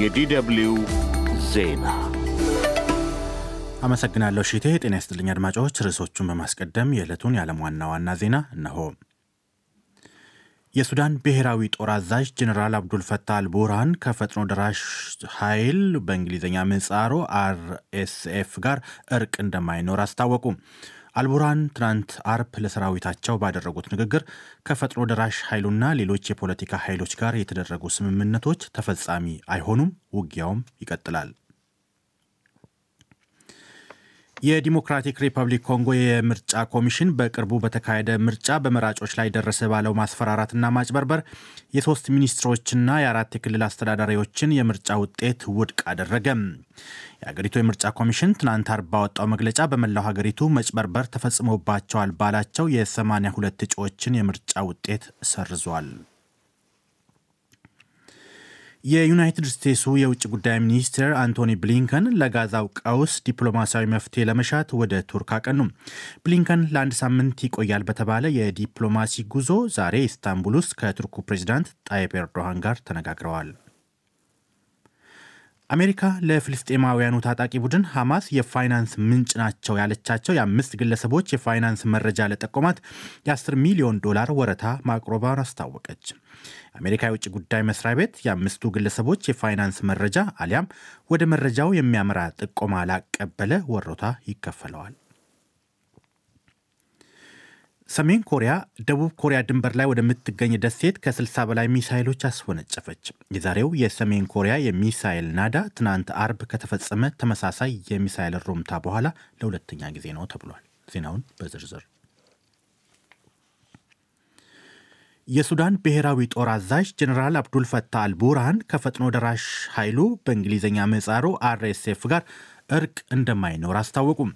የዲደብሊው ዜና አመሰግናለሁ እሸቴ። ጤና ይስጥልኝ አድማጮች። ርዕሶቹን በማስቀደም የዕለቱን የዓለም ዋና ዋና ዜና እነሆ። የሱዳን ብሔራዊ ጦር አዛዥ ጀኔራል አብዱልፈታህ አልቡርሃን ከፈጥኖ ደራሽ ኃይል በእንግሊዝኛ ምህጻሩ አርኤስኤፍ ጋር እርቅ እንደማይኖር አስታወቁ። አልቡርሃን ትናንት አርብ ለሰራዊታቸው ባደረጉት ንግግር ከፈጥኖ ደራሽ ኃይሉና ሌሎች የፖለቲካ ኃይሎች ጋር የተደረጉ ስምምነቶች ተፈጻሚ አይሆኑም፣ ውጊያውም ይቀጥላል። የዲሞክራቲክ ሪፐብሊክ ኮንጎ የምርጫ ኮሚሽን በቅርቡ በተካሄደ ምርጫ በመራጮች ላይ ደረሰ ባለው ማስፈራራትና ማጭበርበር የሶስት ሚኒስትሮችና የአራት የክልል አስተዳዳሪዎችን የምርጫ ውጤት ውድቅ አደረገ። የአገሪቱ የምርጫ ኮሚሽን ትናንት አርብ ባወጣው መግለጫ በመላው ሀገሪቱ መጭበርበር ተፈጽሞባቸዋል ባላቸው የ82 እጩዎችን የምርጫ ውጤት ሰርዟል። የዩናይትድ ስቴትሱ የውጭ ጉዳይ ሚኒስትር አንቶኒ ብሊንከን ለጋዛው ቀውስ ዲፕሎማሲያዊ መፍትሄ ለመሻት ወደ ቱርክ አቀኑ። ብሊንከን ለአንድ ሳምንት ይቆያል በተባለ የዲፕሎማሲ ጉዞ ዛሬ ኢስታንቡል ውስጥ ከቱርኩ ፕሬዚዳንት ጣይብ ኤርዶሃን ጋር ተነጋግረዋል። አሜሪካ ለፍልስጤማውያኑ ታጣቂ ቡድን ሐማስ የፋይናንስ ምንጭ ናቸው ያለቻቸው የአምስት ግለሰቦች የፋይናንስ መረጃ ለጠቆማት የ10 ሚሊዮን ዶላር ወረታ ማቅረቧን አስታወቀች። የአሜሪካ የውጭ ጉዳይ መስሪያ ቤት የአምስቱ ግለሰቦች የፋይናንስ መረጃ አሊያም ወደ መረጃው የሚያመራ ጥቆማ ላቀበለ ወሮታ ይከፈለዋል። ሰሜን ኮሪያ ደቡብ ኮሪያ ድንበር ላይ ወደምትገኝ ደሴት ከ60 በላይ ሚሳይሎች አስወነጨፈች። የዛሬው የሰሜን ኮሪያ የሚሳይል ናዳ ትናንት አርብ ከተፈጸመ ተመሳሳይ የሚሳይል ሩምታ በኋላ ለሁለተኛ ጊዜ ነው ተብሏል። ዜናውን በዝርዝር የሱዳን ብሔራዊ ጦር አዛዥ ጀኔራል አብዱል ፈታህ አልቡርሃን ከፈጥኖ ደራሽ ኃይሉ በእንግሊዝኛ ምህጻሩ አርኤስኤፍ ጋር እርቅ እንደማይኖር አስታወቁም።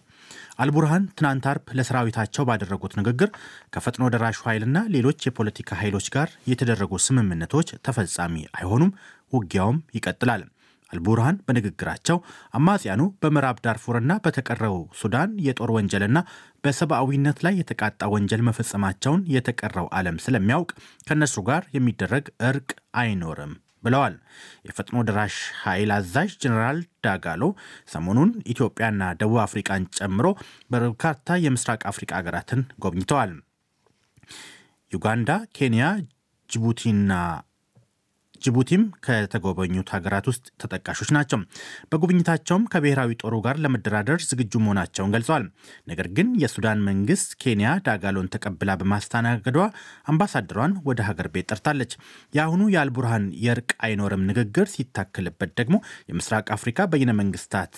አልቡርሃን ትናንት አርብ ለሰራዊታቸው ባደረጉት ንግግር ከፈጥኖ ደራሹ ኃይልና ሌሎች የፖለቲካ ኃይሎች ጋር የተደረጉ ስምምነቶች ተፈጻሚ አይሆኑም፣ ውጊያውም ይቀጥላል። አልቡርሃን በንግግራቸው አማጽያኑ በምዕራብ ዳርፉርና በተቀረው ሱዳን የጦር ወንጀልና በሰብአዊነት ላይ የተቃጣ ወንጀል መፈጸማቸውን የተቀረው ዓለም ስለሚያውቅ ከእነሱ ጋር የሚደረግ እርቅ አይኖርም ብለዋል። የፈጥኖ ደራሽ ኃይል አዛዥ ጀኔራል ዳጋሎ ሰሞኑን ኢትዮጵያና ደቡብ አፍሪቃን ጨምሮ በርካታ የምስራቅ አፍሪቃ ሀገራትን ጎብኝተዋል። ዩጋንዳ፣ ኬንያ፣ ጅቡቲና ጅቡቲም ከተጎበኙት ሀገራት ውስጥ ተጠቃሾች ናቸው። በጉብኝታቸውም ከብሔራዊ ጦሩ ጋር ለመደራደር ዝግጁ መሆናቸውን ገልጸዋል። ነገር ግን የሱዳን መንግስት ኬንያ ዳጋሎን ተቀብላ በማስተናገዷ አምባሳደሯን ወደ ሀገር ቤት ጠርታለች። የአሁኑ የአልቡርሃን የእርቅ አይኖርም ንግግር ሲታክልበት ደግሞ የምስራቅ አፍሪካ በይነ መንግስታት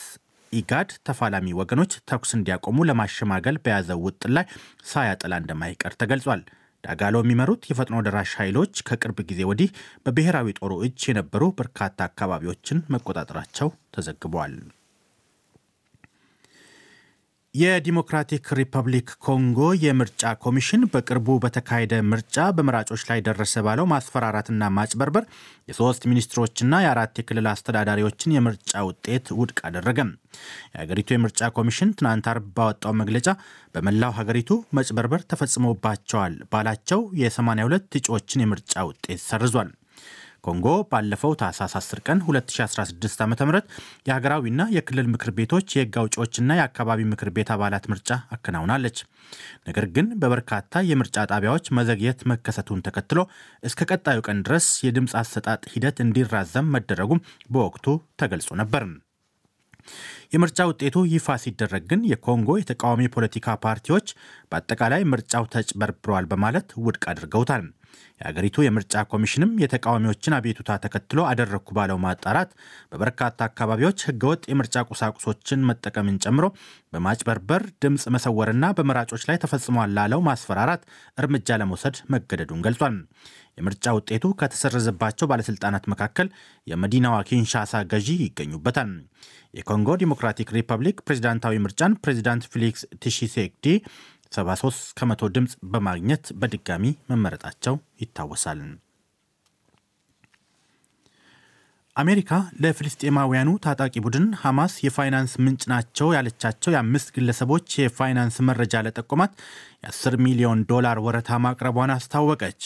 ኢጋድ ተፋላሚ ወገኖች ተኩስ እንዲያቆሙ ለማሸማገል በያዘው ውጥን ላይ ሳያጠላ እንደማይቀር ተገልጿል። ዳጋሎ የሚመሩት የፈጥኖ ደራሽ ኃይሎች ከቅርብ ጊዜ ወዲህ በብሔራዊ ጦሩ እጅ የነበሩ በርካታ አካባቢዎችን መቆጣጠራቸው ተዘግቧል። የዲሞክራቲክ ሪፐብሊክ ኮንጎ የምርጫ ኮሚሽን በቅርቡ በተካሄደ ምርጫ በመራጮች ላይ ደረሰ ባለው ማስፈራራትና ማጭበርበር የሶስት ሚኒስትሮችና የአራት የክልል አስተዳዳሪዎችን የምርጫ ውጤት ውድቅ አደረገም። የሀገሪቱ የምርጫ ኮሚሽን ትናንት አርብ ባወጣው መግለጫ በመላው ሀገሪቱ መጭበርበር ተፈጽሞባቸዋል ባላቸው የ82 እጩዎችን የምርጫ ውጤት ሰርዟል። ኮንጎ ባለፈው ታህሳስ 10 ቀን 2016 ዓ ም የሀገራዊና የክልል ምክር ቤቶች የህግ አውጪዎችና የአካባቢ ምክር ቤት አባላት ምርጫ አከናውናለች። ነገር ግን በበርካታ የምርጫ ጣቢያዎች መዘግየት መከሰቱን ተከትሎ እስከ ቀጣዩ ቀን ድረስ የድምፅ አሰጣጥ ሂደት እንዲራዘም መደረጉም በወቅቱ ተገልጾ ነበር። የምርጫ ውጤቱ ይፋ ሲደረግ ግን የኮንጎ የተቃዋሚ ፖለቲካ ፓርቲዎች በአጠቃላይ ምርጫው ተጭበርብረዋል በማለት ውድቅ አድርገውታል። የአገሪቱ የምርጫ ኮሚሽንም የተቃዋሚዎችን አቤቱታ ተከትሎ አደረግኩ ባለው ማጣራት በበርካታ አካባቢዎች ህገወጥ የምርጫ ቁሳቁሶችን መጠቀምን ጨምሮ በማጭበርበር ድምፅ መሰወርና በመራጮች ላይ ተፈጽሟል ላለው ማስፈራራት እርምጃ ለመውሰድ መገደዱን ገልጿል። የምርጫ ውጤቱ ከተሰረዘባቸው ባለስልጣናት መካከል የመዲናዋ ኪንሻሳ ገዢ ይገኙበታል። የኮንጎ ዲሞክራቲክ ሪፐብሊክ ፕሬዚዳንታዊ ምርጫን ፕሬዚዳንት ፌሊክስ ቲሺሴክዲ 73 ከመቶ ድምፅ በማግኘት በድጋሚ መመረጣቸው ይታወሳል። አሜሪካ ለፍልስጤማውያኑ ታጣቂ ቡድን ሐማስ የፋይናንስ ምንጭ ናቸው ያለቻቸው የአምስት ግለሰቦች የፋይናንስ መረጃ ለጠቆማት የ10 ሚሊዮን ዶላር ወረታ ማቅረቧን አስታወቀች።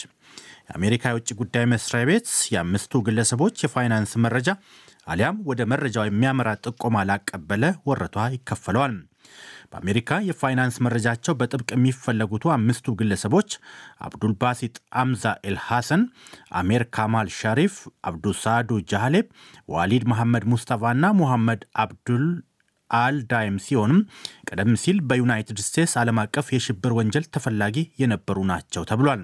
የአሜሪካ የውጭ ጉዳይ መስሪያ ቤት የአምስቱ ግለሰቦች የፋይናንስ መረጃ አሊያም ወደ መረጃው የሚያመራ ጥቆማ ላቀበለ ወረታ ይከፈለዋል። በአሜሪካ የፋይናንስ መረጃቸው በጥብቅ የሚፈለጉቱ አምስቱ ግለሰቦች አብዱልባሲጥ አምዛ ኤል ሐሰን፣ አሜር ካማል ሻሪፍ፣ አብዱሳዱ ጃህሌብ፣ ዋሊድ መሐመድ ሙስጠፋና ሙሐመድ አብዱል አልዳይም ሲሆንም ቀደም ሲል በዩናይትድ ስቴትስ ዓለም አቀፍ የሽብር ወንጀል ተፈላጊ የነበሩ ናቸው ተብሏል።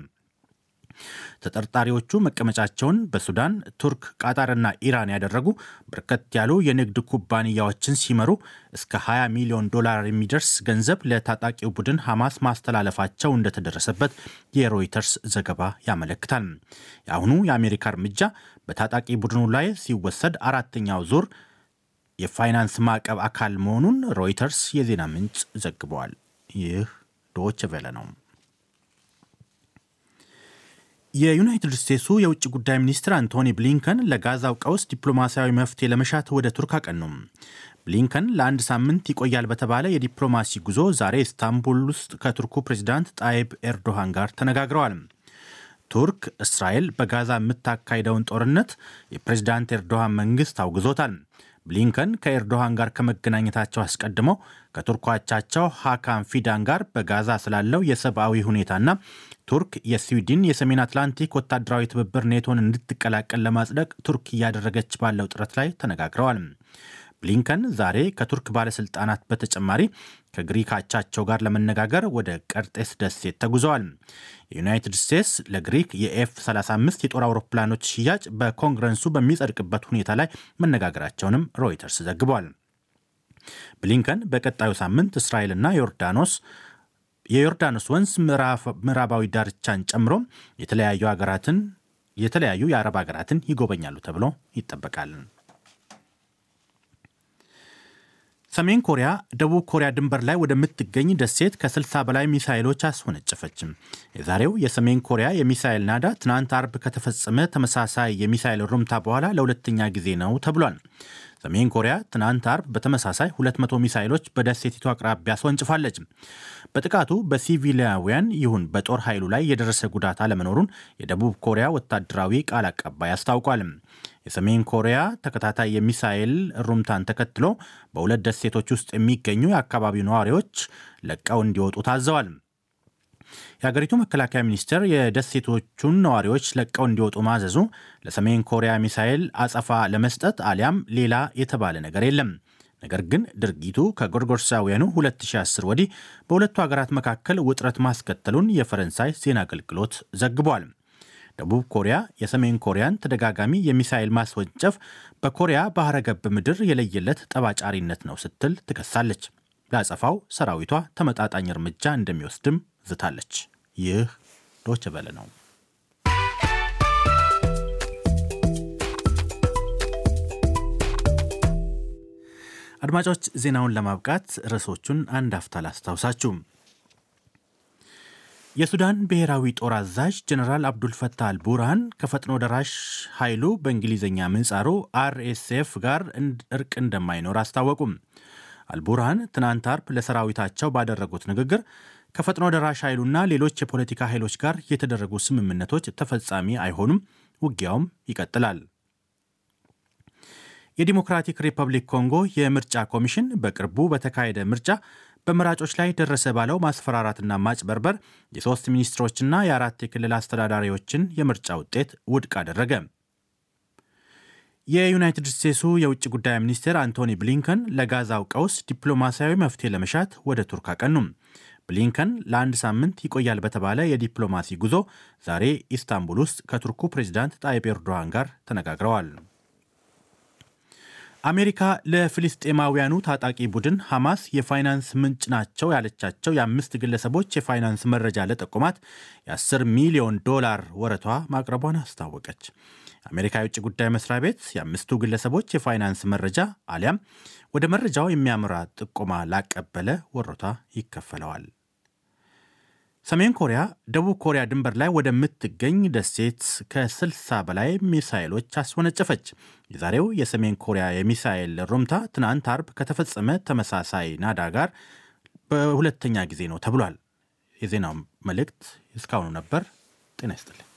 ተጠርጣሪዎቹ መቀመጫቸውን በሱዳን፣ ቱርክ፣ ቃጣርና ኢራን ያደረጉ በርከት ያሉ የንግድ ኩባንያዎችን ሲመሩ እስከ 20 ሚሊዮን ዶላር የሚደርስ ገንዘብ ለታጣቂው ቡድን ሐማስ ማስተላለፋቸው እንደተደረሰበት የሮይተርስ ዘገባ ያመለክታል። የአሁኑ የአሜሪካ እርምጃ በታጣቂ ቡድኑ ላይ ሲወሰድ አራተኛው ዙር የፋይናንስ ማዕቀብ አካል መሆኑን ሮይተርስ የዜና ምንጭ ዘግበዋል። ይህ ዶች ቬለ ነው። የዩናይትድ ስቴትሱ የውጭ ጉዳይ ሚኒስትር አንቶኒ ብሊንከን ለጋዛው ቀውስ ዲፕሎማሲያዊ መፍትሄ ለመሻት ወደ ቱርክ አቀኑም። ብሊንከን ለአንድ ሳምንት ይቆያል በተባለ የዲፕሎማሲ ጉዞ ዛሬ ኢስታንቡል ውስጥ ከቱርኩ ፕሬዚዳንት ጣይብ ኤርዶሃን ጋር ተነጋግረዋል። ቱርክ እስራኤል በጋዛ የምታካሂደውን ጦርነት የፕሬዚዳንት ኤርዶሃን መንግስት አውግዞታል። ብሊንከን ከኤርዶሃን ጋር ከመገናኘታቸው አስቀድመው ከቱርክ አቻቸው ሃካን ፊዳን ጋር በጋዛ ስላለው የሰብአዊ ሁኔታና ቱርክ የስዊድን የሰሜን አትላንቲክ ወታደራዊ ትብብር ኔቶን እንድትቀላቀል ለማጽደቅ ቱርክ እያደረገች ባለው ጥረት ላይ ተነጋግረዋል። ብሊንከን ዛሬ ከቱርክ ባለሥልጣናት በተጨማሪ ከግሪክ አቻቸው ጋር ለመነጋገር ወደ ቀርጤስ ደሴት ተጉዘዋል። የዩናይትድ ስቴትስ ለግሪክ የኤፍ 35 የጦር አውሮፕላኖች ሽያጭ በኮንግረሱ በሚጸድቅበት ሁኔታ ላይ መነጋገራቸውንም ሮይተርስ ዘግቧል። ብሊንከን በቀጣዩ ሳምንት እስራኤልና ዮርዳኖስ የዮርዳኖስ ወንዝ ምዕራባዊ ዳርቻን ጨምሮ የተለያዩ ሀገራትን የተለያዩ የአረብ ሀገራትን ይጎበኛሉ ተብሎ ይጠበቃል። ሰሜን ኮሪያ ደቡብ ኮሪያ ድንበር ላይ ወደምትገኝ ደሴት ከ60 በላይ ሚሳይሎች አስወነጨፈችም። የዛሬው የሰሜን ኮሪያ የሚሳይል ናዳ ትናንት አርብ ከተፈጸመ ተመሳሳይ የሚሳይል ሩምታ በኋላ ለሁለተኛ ጊዜ ነው ተብሏል። ሰሜን ኮሪያ ትናንት አርብ በተመሳሳይ 200 ሚሳይሎች በደሴቲቱ አቅራቢያ አስወንጭፋለች። በጥቃቱ በሲቪሊያውያን ይሁን በጦር ኃይሉ ላይ የደረሰ ጉዳት አለመኖሩን የደቡብ ኮሪያ ወታደራዊ ቃል አቀባይ አስታውቋል። የሰሜን ኮሪያ ተከታታይ የሚሳኤል ሩምታን ተከትሎ በሁለት ደሴቶች ውስጥ የሚገኙ የአካባቢው ነዋሪዎች ለቀው እንዲወጡ ታዘዋል። የሀገሪቱ መከላከያ ሚኒስቴር የደሴቶቹን ነዋሪዎች ለቀው እንዲወጡ ማዘዙ ለሰሜን ኮሪያ ሚሳኤል አጸፋ ለመስጠት አሊያም ሌላ የተባለ ነገር የለም። ነገር ግን ድርጊቱ ከጎርጎርሳውያኑ 2010 ወዲህ በሁለቱ ሀገራት መካከል ውጥረት ማስከተሉን የፈረንሳይ ዜና አገልግሎት ዘግቧል። ደቡብ ኮሪያ የሰሜን ኮሪያን ተደጋጋሚ የሚሳኤል ማስወንጨፍ በኮሪያ ባህረ ገብ ምድር የለየለት ጠባጫሪነት ነው ስትል ትከሳለች። ለአጸፋው ሰራዊቷ ተመጣጣኝ እርምጃ እንደሚወስድም ዝታለች። ይህ ዶች ቨለ ነው። አድማጮች ዜናውን ለማብቃት ርዕሶቹን አንድ አፍታ ላስታውሳችሁ። የሱዳን ብሔራዊ ጦር አዛዥ ጀኔራል አብዱልፈታህ አልቡርሃን ከፈጥኖ ደራሽ ኃይሉ በእንግሊዝኛ ምህጻሩ አርኤስኤፍ ጋር እርቅ እንደማይኖር አስታወቁም። አልቡርሃን ትናንት አርብ ለሰራዊታቸው ባደረጉት ንግግር ከፈጥኖ ደራሽ ኃይሉና ሌሎች የፖለቲካ ኃይሎች ጋር የተደረጉ ስምምነቶች ተፈጻሚ አይሆኑም፣ ውጊያውም ይቀጥላል። የዲሞክራቲክ ሪፐብሊክ ኮንጎ የምርጫ ኮሚሽን በቅርቡ በተካሄደ ምርጫ በመራጮች ላይ ደረሰ ባለው ማስፈራራትና ማጭበርበር የሶስት ሚኒስትሮችና የአራት የክልል አስተዳዳሪዎችን የምርጫ ውጤት ውድቅ አደረገ። የዩናይትድ ስቴትሱ የውጭ ጉዳይ ሚኒስቴር አንቶኒ ብሊንከን ለጋዛው ቀውስ ዲፕሎማሲያዊ መፍትሄ ለመሻት ወደ ቱርክ አቀኑም። ብሊንከን ለአንድ ሳምንት ይቆያል በተባለ የዲፕሎማሲ ጉዞ ዛሬ ኢስታንቡል ውስጥ ከቱርኩ ፕሬዚዳንት ጣይብ ኤርዶሃን ጋር ተነጋግረዋል። አሜሪካ ለፍልስጤማውያኑ ታጣቂ ቡድን ሐማስ የፋይናንስ ምንጭ ናቸው ያለቻቸው የአምስት ግለሰቦች የፋይናንስ መረጃ ለጠቆማት የ10 ሚሊዮን ዶላር ወረታ ማቅረቧን አስታወቀች። የአሜሪካ የውጭ ጉዳይ መስሪያ ቤት የአምስቱ ግለሰቦች የፋይናንስ መረጃ አሊያም ወደ መረጃው የሚያምራ ጥቆማ ላቀበለ ወረቷ ይከፈለዋል። ሰሜን ኮሪያ ደቡብ ኮሪያ ድንበር ላይ ወደምትገኝ ደሴት ከ60 በላይ ሚሳይሎች አስወነጨፈች። የዛሬው የሰሜን ኮሪያ የሚሳይል ሩምታ ትናንት አርብ ከተፈጸመ ተመሳሳይ ናዳ ጋር በሁለተኛ ጊዜ ነው ተብሏል። የዜናው መልእክት እስካሁኑ ነበር። ጤና ይስጥልኝ።